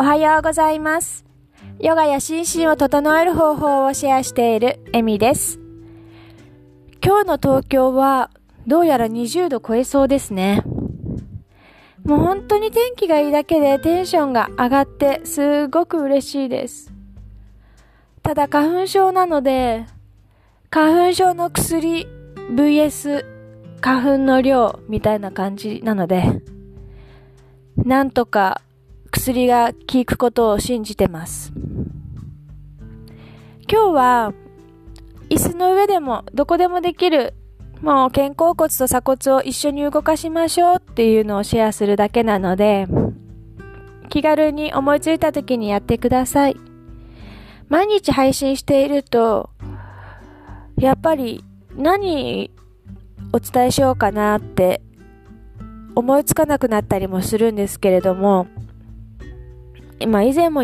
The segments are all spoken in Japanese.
おはようございます。ヨガや心身を整える方法をシェアしているエミです。今日の東京はどうやら20度超えそうですね。もう本当に天気がいいだけでテンションが上がってすごく嬉しいです。ただ花粉症なので、花粉症の薬 VS 花粉の量みたいな感じなので、なんとか薬が効くことを信じてます。今日は椅子の上でもどこでもできるもう肩甲骨と鎖骨を一緒に動かしましょうっていうのをシェアするだけなので気軽に思いついた時にやってください。毎日配信しているとやっぱり何お伝えしようかなって思いつかなくなったりもするんですけれども今以前も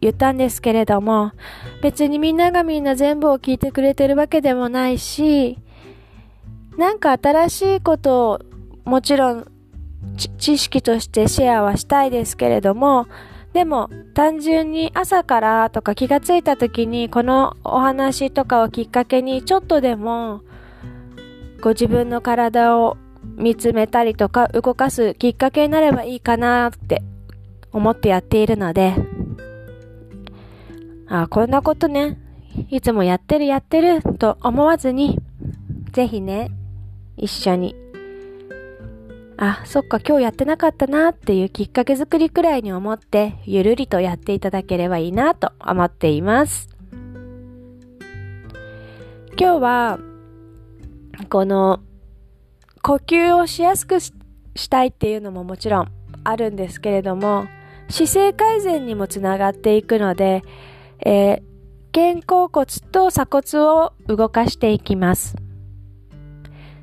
言ったんですけれども別にみんながみんな全部を聞いてくれてるわけでもないしなんか新しいことをもちろん知識としてシェアはしたいですけれどもでも単純に朝からとか気がついた時にこのお話とかをきっかけにちょっとでもご自分の体を見つめたりとか動かすきっかけになればいいかなって思ってやっているのであこんなことねいつもやってるやってると思わずにぜひね一緒にあ、そっか今日やってなかったなっていうきっかけ作りくらいに思ってゆるりとやっていただければいいなと思っています。今日はこの呼吸をしやすくしたいっていうのももちろんあるんですけれども姿勢改善にもつながっていくので、えー、肩甲骨と鎖骨を動かしていきます。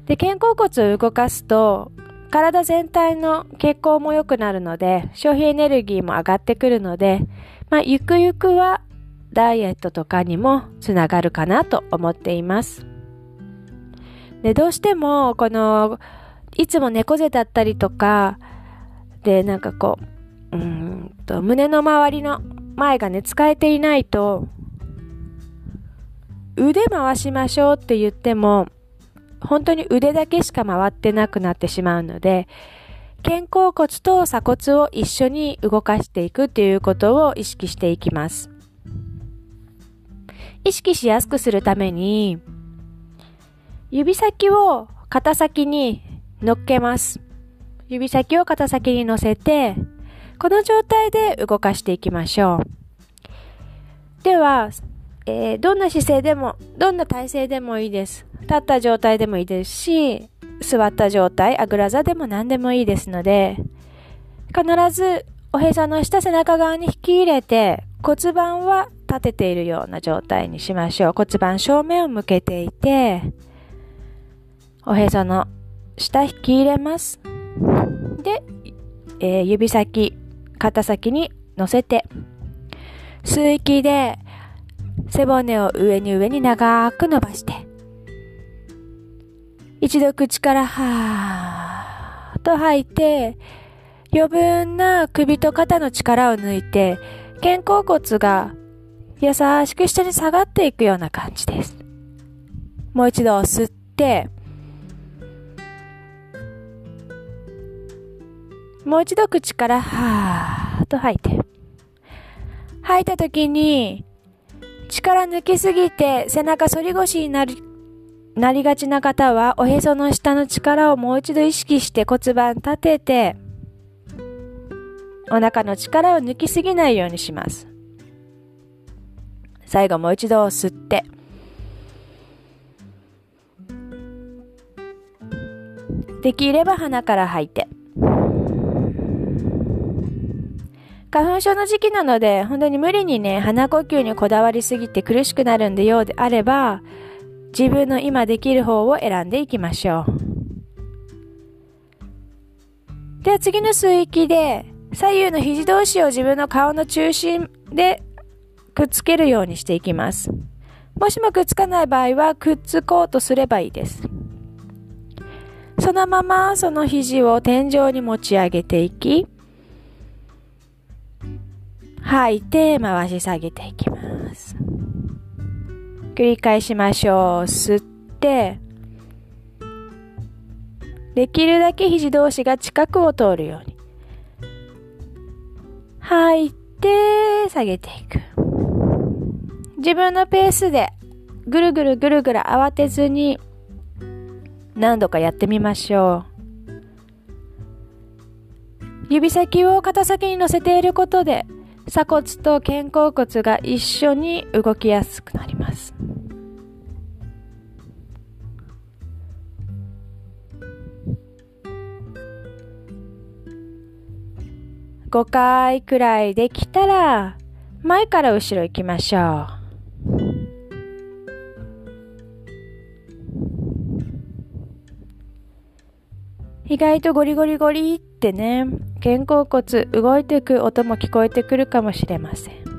で、肩甲骨を動かすと体全体の血行も良くなるので、消費エネルギーも上がってくるので、まあ、ゆくゆくはダイエットとかにもつながるかなと思っています。で、どうしても、この、いつも猫背だったりとか、で、なんかこう、と、胸の周りの前がね、使えていないと、腕回しましょうって言っても、本当に腕だけしか回ってなくなってしまうので、肩甲骨と鎖骨を一緒に動かしていくっていうことを意識していきます。意識しやすくするために、指先を肩先に乗っけます。指先を肩先に乗せて、この状態で動かしていきましょう。では、えー、どんな姿勢でも、どんな体勢でもいいです。立った状態でもいいですし、座った状態、あぐら座でも何でもいいですので、必ずおへその下背中側に引き入れて骨盤は立てているような状態にしましょう。骨盤正面を向けていて、おへその下引き入れます。で、えー、指先、肩先に乗せて、吸う息で背骨を上に上に長く伸ばして、一度口からはーっと吐いて、余分な首と肩の力を抜いて、肩甲骨が優しく下に下がっていくような感じです。もう一度吸って、もう一度口からはーっと吐いて。吐いた時に、力抜きすぎて背中反り腰になるなりがちな方は、おへその下の力をもう一度意識して骨盤立てて、お腹の力を抜きすぎないようにします。最後もう一度吸って、できれば鼻から吐いて。花粉症の時期なので、本当に無理にね、鼻呼吸にこだわりすぎて苦しくなるんでようであれば、自分の今できる方を選んでいきましょう。では次の吸う息で左右の肘同士を自分の顔の中心でくっつけるようにしていきます。もしもくっつかない場合はくっつこうとすればいいです。そのままその肘を天井に持ち上げていき、吐いて回し下げていきます。繰り返しましょう。吸って、できるだけ肘同士が近くを通るように。吐いて、下げていく。自分のペースでぐるぐるぐるぐる慌てずに何度かやってみましょう。指先を肩先に乗せていることで鎖骨と肩甲骨が一緒に動きやすくなります。5回くらいできたら前から後ろ行きましょう。意外とゴリゴリゴリってね、肩甲骨動いていく音も聞こえてくるかもしれません。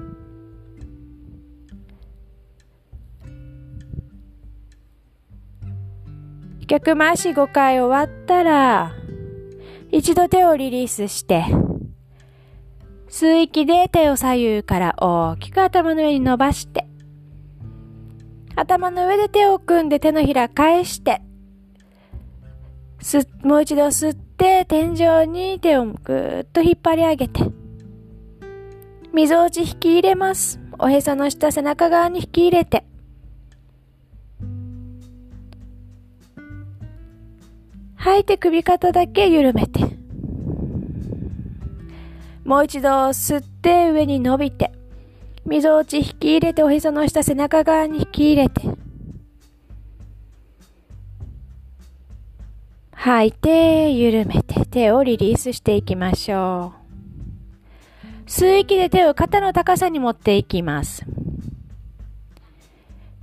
逆回し5回終わったら、一度手をリリースして、吸う息で手を左右から大きく頭の上に伸ばして、頭の上で手を組んで手のひら返して、す、もう一度吸って天井に手をぐーっと引っ張り上げて、溝落ち引き入れます。おへその下背中側に引き入れて、吐いて首肩だけ緩めて、もう一度吸って上に伸びて、溝落ち引き入れておへその下背中側に引き入れて、吐いて、緩めて、手をリリースしていきましょう。吸う息で手を肩の高さに持っていきます。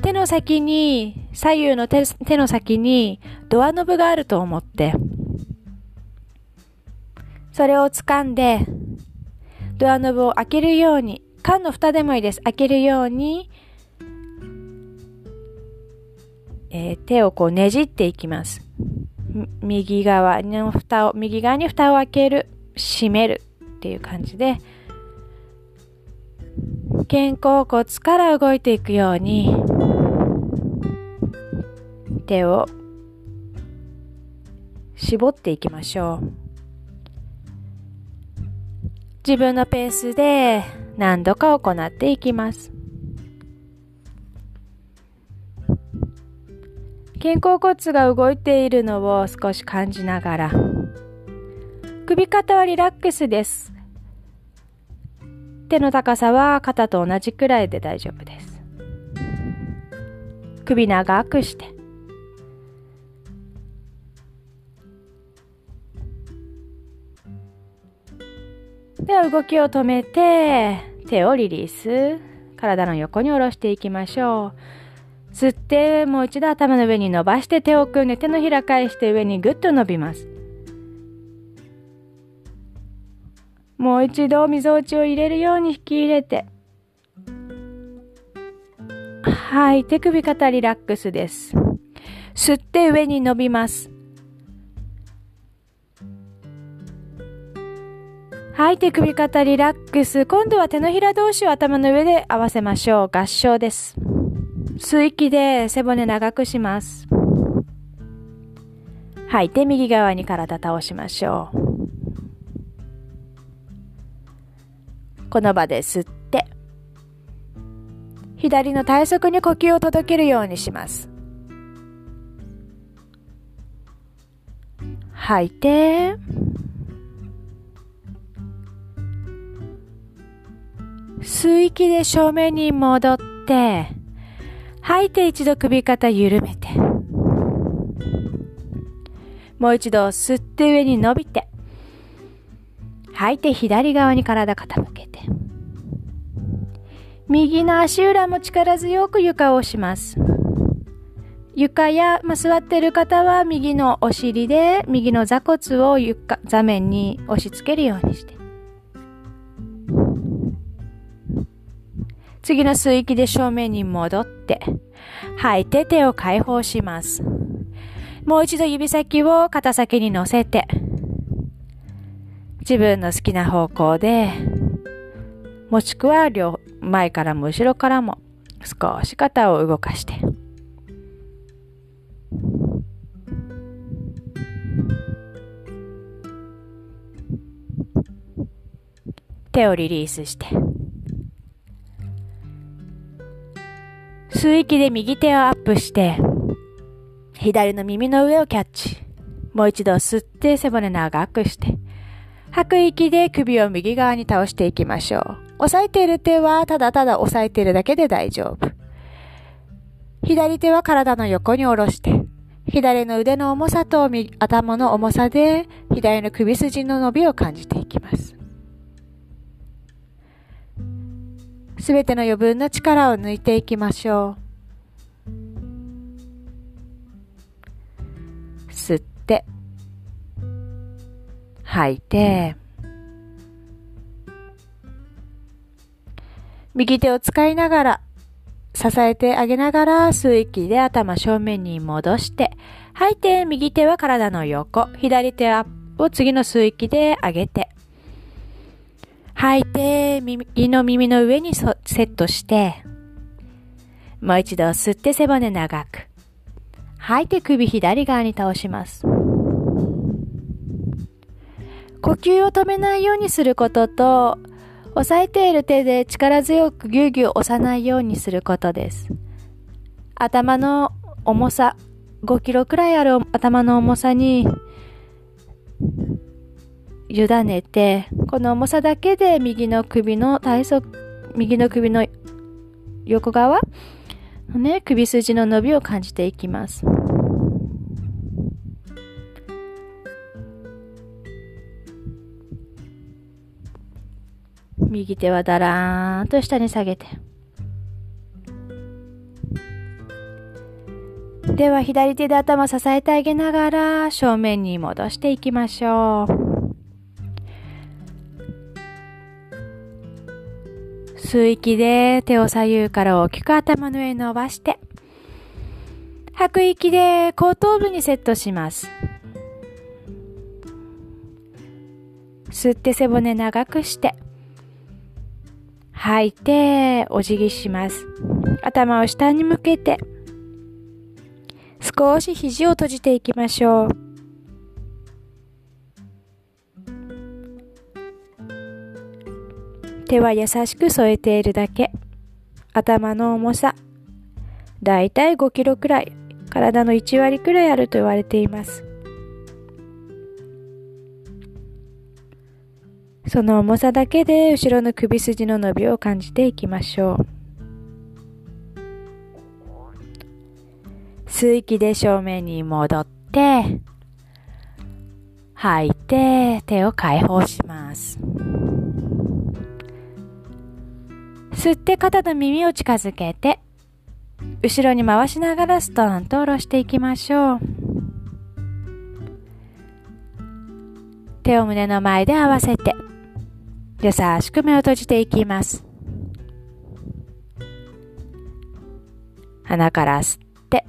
手の先に、左右の手手の先にドアノブがあると思って、それを掴んで、ドアノブを開けるように、缶の蓋でもいいです。開けるように、えー、手をこうねじっていきます。右側の蓋を、右側に蓋を開ける、閉めるっていう感じで、肩甲骨から動いていくように、手を絞っていきましょう。自分のペースで何度か行っていきます。肩甲骨が動いているのを少し感じながら。首肩はリラックスです。手の高さは肩と同じくらいで大丈夫です。首長くして。では動きを止めて手をリリース。体の横に下ろしていきましょう。吸ってもう一度頭の上に伸ばして手を組んで手のひら返して上にぐっと伸びます。もう一度みぞおちを入れるように引き入れて。はい、手首肩リラックスです。吸って上に伸びます。はい、手首肩リラックス。今度は手のひら同士を頭の上で合わせましょう。合掌です。吸う息で背骨長くします。吐いて右側に体倒しましょう。この場で吸って、左の体側に呼吸を届けるようにします。吐いて、吸う息で正面に戻って、吐いて一度首肩緩めて。もう一度吸って上に伸びて。吐いて左側に体傾けて。右の足裏も力強く床を押します。床や、まあ、座ってる方は右のお尻で右の座骨を床、座面に押し付けるようにして。次の吸う息で正面に戻って、吐いて手を解放します。もう一度指先を肩先に乗せて、自分の好きな方向でもしくは両前からも後ろからも少し肩を動かして手をリリースして吸う息で右手をアップして左の耳の上をキャッチもう一度吸って背骨長くして吐く息で首を右側に倒していきましょう。押さえている手はただただ押さえているだけで大丈夫。左手は体の横に下ろして、左の腕の重さと頭の重さで左の首筋の伸びを感じていきます。すべての余分な力を抜いていきましょう。吸って、吐いて、右手を使いながら、支えてあげながら吸う息で頭正面に戻して、吐いて右手は体の横、左手を次の吸う息で上げて、吐いて右の耳の上にセットして、もう一度吸って背骨長く。吐いて首左側に倒します。呼吸を止めないようにすることと、押さえている手で力強くぎゅうぎゅう押さないようにすることです。頭の重さ、5キロくらいある頭の重さに委ねて、この重さだけで右の首の体側、右の首の横側のね、首筋の伸びを感じていきます。右手はだらーんと下に下げて。では左手で頭支えてあげながら正面に戻していきましょう。吸う息で手を左右から大きく頭の上に伸ばして、吐く息で後頭部にセットします。吸って背骨長くして、吐いて、お辞儀します。頭を下に向けて、少し肘を閉じていきましょう。手は優しく添えているだけ。頭の重さ、だいたい5キロくらい、体の1割くらいあると言われています。その重さだけで後ろの首筋の伸びを感じていきましょう。吸う息で正面に戻って、吐いて手を解放します。吸って肩と耳を近づけて、後ろに回しながらストーンと下ろしていきましょう。手を胸の前で合わせて、優しく目を閉じていきます。鼻から吸って、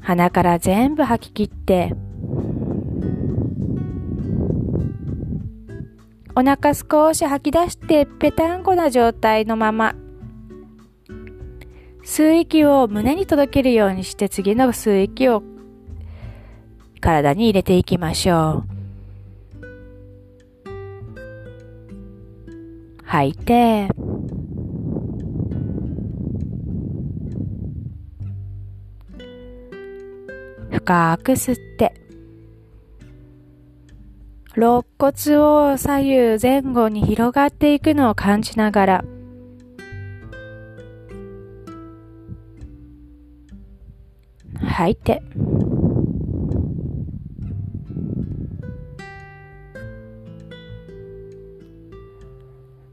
鼻から全部吐き切って、お腹少し吐き出してぺたんこな状態のまま。吸う息を胸に届けるようにして次の吸う息を体に入れていきましょう。吐いて、深く吸って、肋骨を左右前後に広がっていくのを感じながら、吐いて、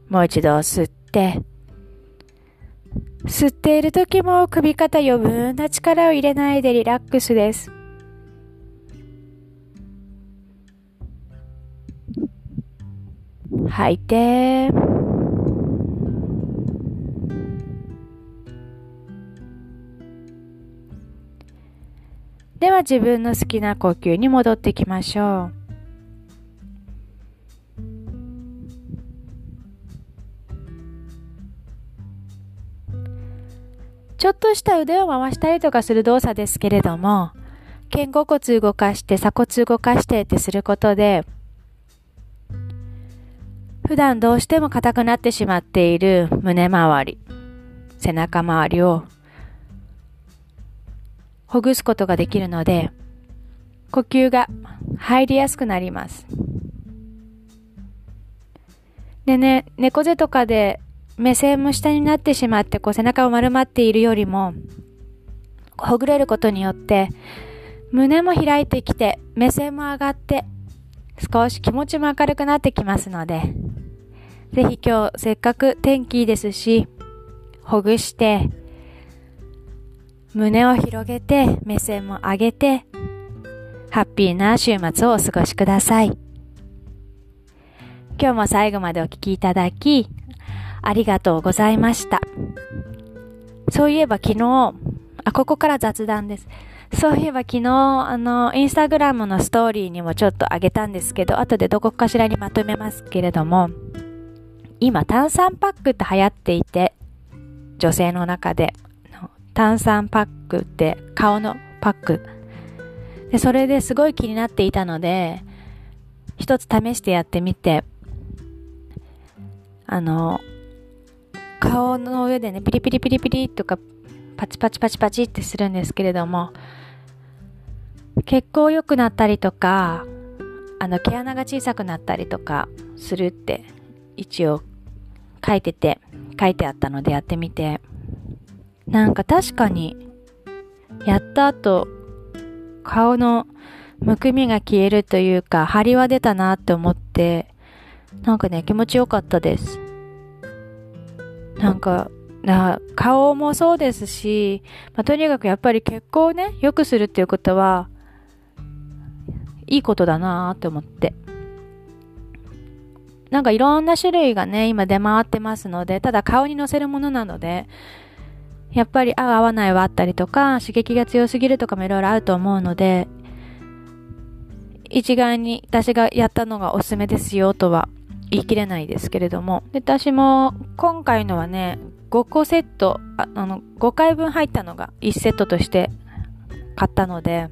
もう一度吸って、吸っている時も首肩余分な力を入れないでリラックスです。吐いて。では自分の好きな呼吸に戻ってきましょう。ちょっとした腕を回したりとかする動作ですけれども肩甲骨動かして鎖骨動かしてってすることで普段どうしても硬くなってしまっている胸周り、背中周りをほぐすことができるので、呼吸が入りやすくなります。でね、猫背とかで目線も下になってしまってこう背中を丸まっているよりも、ほぐれることによって胸も開いてきて目線も上がって少し気持ちも明るくなってきますので、ぜひ今日せっかく天気いいですし、ほぐして、胸を広げて、目線も上げて、ハッピーな週末をお過ごしください。今日も最後までお聴きいただき、ありがとうございました。そういえば昨日、あ、ここから雑談です。そういえば昨日、あの、インスタグラムのストーリーにもちょっとあげたんですけど、後でどこかしらにまとめますけれども、今炭酸パックって流行っていて、女性の中で、炭酸パックって顔のパック。で、それですごい気になっていたので、一つ試してやってみて、あの、顔の上でね、ピリピリピリピリとか、パチパチパチパチってするんですけれども、血行良くなったりとか、あの、毛穴が小さくなったりとかするって一応書いてて、書いてあったのでやってみて、なんか確かに、やった後、顔のむくみが消えるというか、張りは出たなって思って、なんかね、気持ちよかったです。なんか、な顔もそうですし、まあ、とにかくやっぱり血行をね、良くするっていうことは、いいことだなって思って。なんかいろんな種類がね、今出回ってますので、ただ顔に乗せるものなので、やっぱり合う合わないはあったりとか、刺激が強すぎるとかもいろいろあると思うので、一概に私がやったのがおすすめですよとは言い切れないですけれども、私も今回のはね、5個セット、ああの、5回分入ったのが1セットとして買ったので、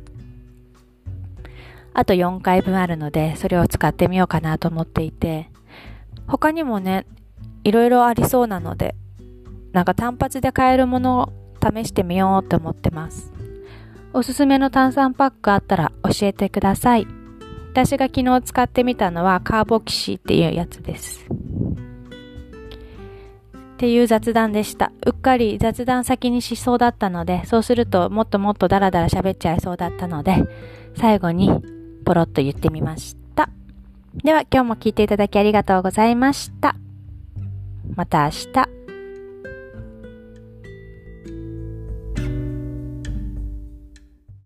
あと4回分あるので、それを使ってみようかなと思っていて、他にもね、いろいろありそうなので、なんか単発で買えるものを試してみようと思ってます。おすすめの炭酸パックあったら教えてください。私が昨日使ってみたのはカーボキシーっていうやつです。っていう雑談でした。うっかり雑談先にしそうだったので、そうするともっともっとダラダラ喋っちゃいそうだったので、最後にポロッと言ってみました。では今日も聞いていただきありがとうございました。また明日。